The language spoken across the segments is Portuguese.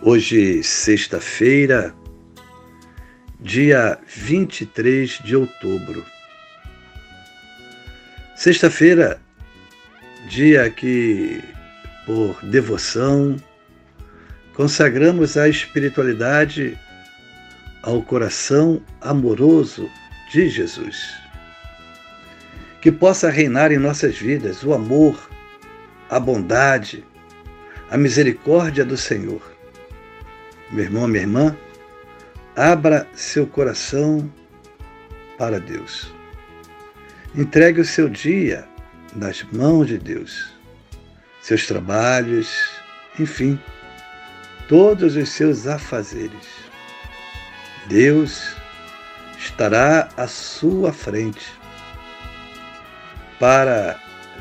Hoje, sexta-feira, dia 23 de outubro. Sexta-feira, dia que, por devoção, consagramos a espiritualidade ao coração amoroso de Jesus. Que possa reinar em nossas vidas o amor, a bondade, a misericórdia do Senhor meu irmão, minha irmã, abra seu coração para Deus. Entregue o seu dia nas mãos de Deus, seus trabalhos, enfim, todos os seus afazeres. Deus estará à sua frente para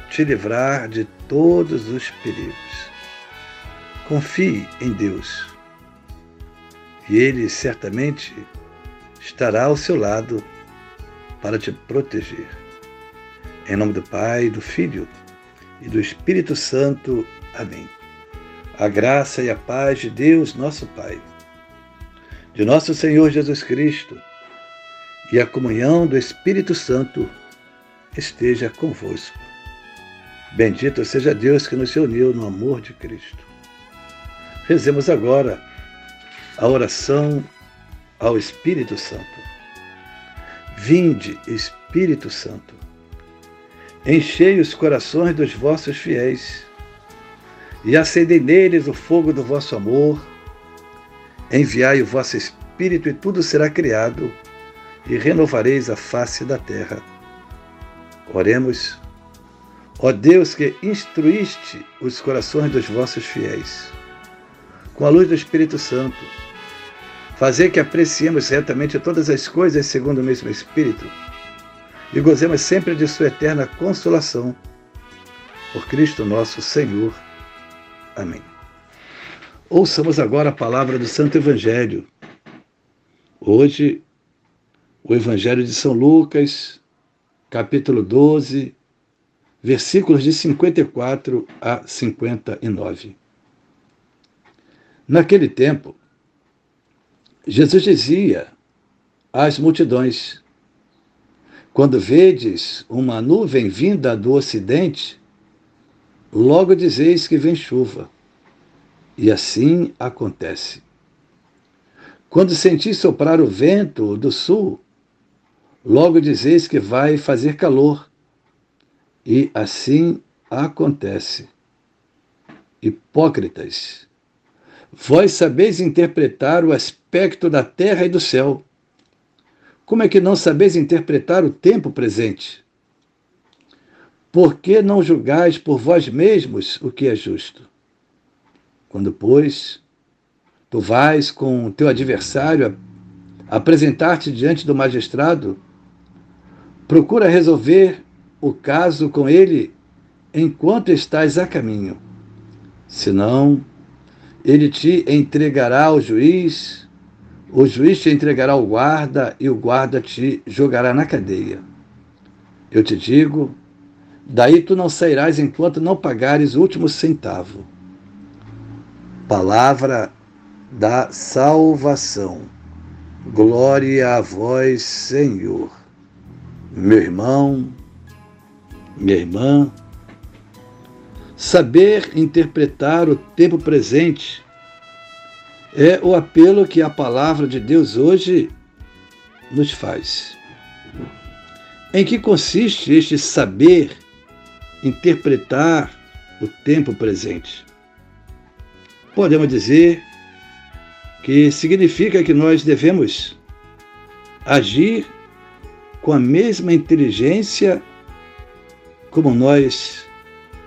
te livrar de todos os perigos. Confie em Deus e Ele certamente estará ao seu lado para te proteger. Em nome do Pai, do Filho e do Espírito Santo. Amém. A graça e a paz de Deus, nosso Pai, de nosso Senhor Jesus Cristo e a comunhão do Espírito Santo esteja convosco. Bendito seja Deus que nos uniu no amor de Cristo. Rezemos agora a oração ao Espírito Santo. Vinde, Espírito Santo, enchei os corações dos vossos fiéis e acendei neles o fogo do vosso amor. Enviai o vosso Espírito e tudo será criado e renovareis a face da terra. Oremos. Ó Deus que instruíste os corações dos vossos fiéis, com a luz do Espírito Santo, fazer que apreciemos retamente todas as coisas segundo o mesmo Espírito e gozemos sempre de Sua eterna consolação. Por Cristo nosso Senhor. Amém. Ouçamos agora a palavra do Santo Evangelho. Hoje, o Evangelho de São Lucas, capítulo 12, versículos de 54 a 59. Naquele tempo, Jesus dizia às multidões: Quando vedes uma nuvem vinda do ocidente, logo dizeis que vem chuva. E assim acontece. Quando sentis soprar o vento do sul, logo dizeis que vai fazer calor. E assim acontece. Hipócritas, vós sabeis interpretar o aspecto da terra e do céu. Como é que não sabeis interpretar o tempo presente? Por que não julgais por vós mesmos o que é justo? Quando, pois, tu vais com teu adversário apresentar-te diante do magistrado, procura resolver o caso com ele enquanto estás a caminho. Senão, ele te entregará ao juiz o juiz te entregará ao guarda e o guarda te jogará na cadeia. Eu te digo, daí tu não sairás enquanto não pagares o último centavo. Palavra da salvação. Glória a vós, Senhor. Meu irmão, minha irmã, saber interpretar o tempo presente é o apelo que a palavra de Deus hoje nos faz. Em que consiste este saber interpretar o tempo presente? Podemos dizer que significa que nós devemos agir com a mesma inteligência como nós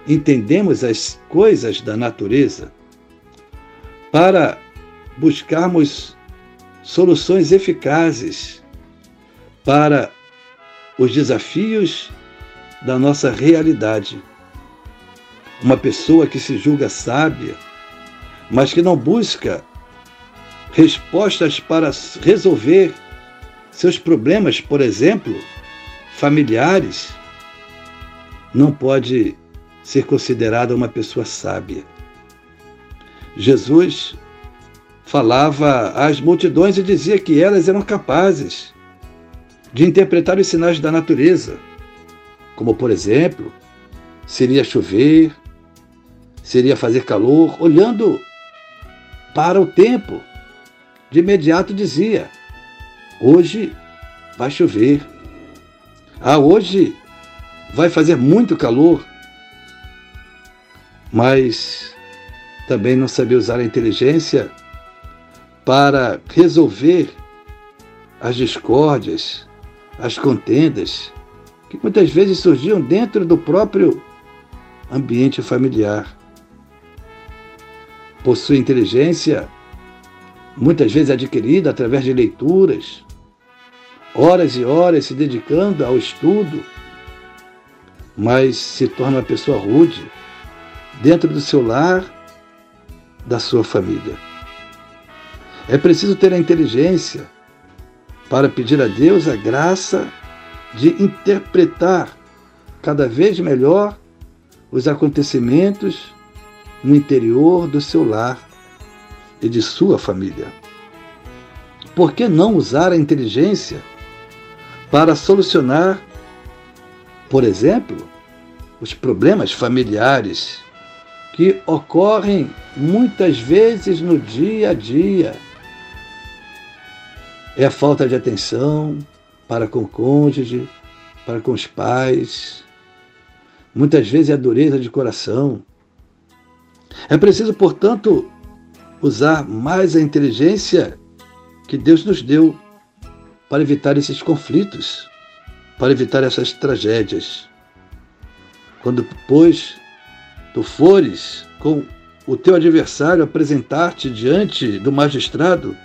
entendemos as coisas da natureza, para buscarmos soluções eficazes para os desafios da nossa realidade. Uma pessoa que se julga sábia, mas que não busca respostas para resolver seus problemas, por exemplo, familiares, não pode ser considerada uma pessoa sábia. Jesus falava às multidões e dizia que elas eram capazes de interpretar os sinais da natureza, como, por exemplo, seria chover, seria fazer calor, olhando para o tempo. De imediato dizia: hoje vai chover. Ah, hoje vai fazer muito calor. Mas também não sabia usar a inteligência para resolver as discórdias, as contendas, que muitas vezes surgiam dentro do próprio ambiente familiar. Possui inteligência, muitas vezes adquirida através de leituras, horas e horas se dedicando ao estudo, mas se torna uma pessoa rude dentro do seu lar, da sua família. É preciso ter a inteligência para pedir a Deus a graça de interpretar cada vez melhor os acontecimentos no interior do seu lar e de sua família. Por que não usar a inteligência para solucionar, por exemplo, os problemas familiares que ocorrem muitas vezes no dia a dia? É a falta de atenção para com o cônjuge, para com os pais. Muitas vezes é a dureza de coração. É preciso, portanto, usar mais a inteligência que Deus nos deu para evitar esses conflitos, para evitar essas tragédias. Quando, pois, tu fores com o teu adversário apresentar-te diante do magistrado,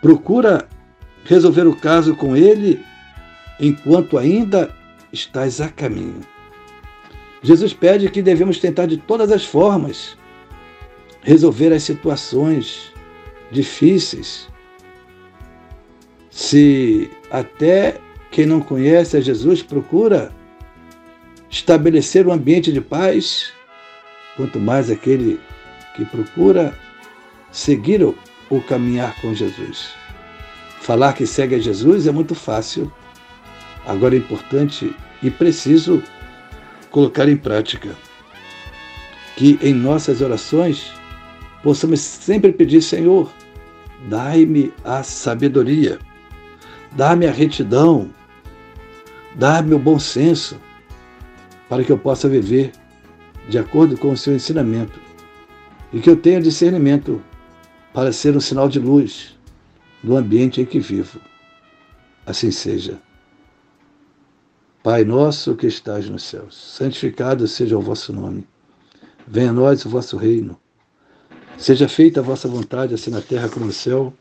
Procura resolver o caso com ele enquanto ainda estás a caminho. Jesus pede que devemos tentar de todas as formas resolver as situações difíceis. Se até quem não conhece a Jesus procura estabelecer um ambiente de paz, quanto mais aquele que procura seguir o caminhar com Jesus. Falar que segue a Jesus é muito fácil. Agora é importante e preciso colocar em prática. Que em nossas orações possamos sempre pedir, Senhor, dai-me a sabedoria, dá-me a retidão, dá-me o bom senso, para que eu possa viver de acordo com o seu ensinamento e que eu tenha discernimento para ser um sinal de luz no ambiente em que vivo. Assim seja. Pai nosso que estás nos céus, santificado seja o vosso nome. Venha a nós o vosso reino. Seja feita a vossa vontade, assim na terra como no céu.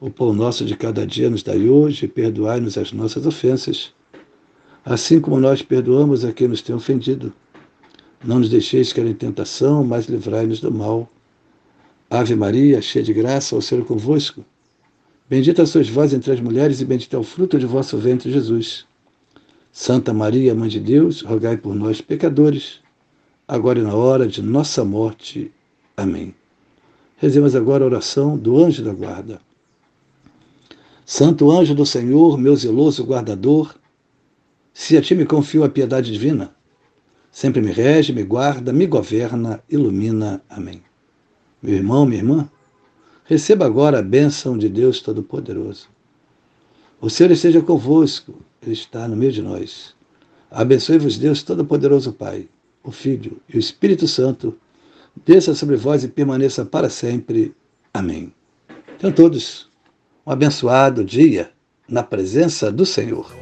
O pão nosso de cada dia nos dai hoje, e perdoai-nos as nossas ofensas, assim como nós perdoamos a quem nos tem ofendido. Não nos deixeis cair em tentação, mas livrai-nos do mal. Ave Maria, cheia de graça, o Senhor é convosco. Bendita sois vós entre as mulheres, e bendito é o fruto de vosso ventre, Jesus. Santa Maria, Mãe de Deus, rogai por nós, pecadores, agora e na hora de nossa morte. Amém. Rezemos agora a oração do anjo da guarda. Santo anjo do Senhor, meu zeloso guardador, se a ti me confio a piedade divina, sempre me rege, me guarda, me governa, ilumina. Amém. Meu irmão, minha irmã, receba agora a bênção de Deus Todo-Poderoso. O Senhor esteja convosco, Ele está no meio de nós. Abençoe-vos, Deus Todo-Poderoso, Pai, o Filho e o Espírito Santo, desça sobre vós e permaneça para sempre. Amém. Então, todos, um abençoado dia na presença do Senhor.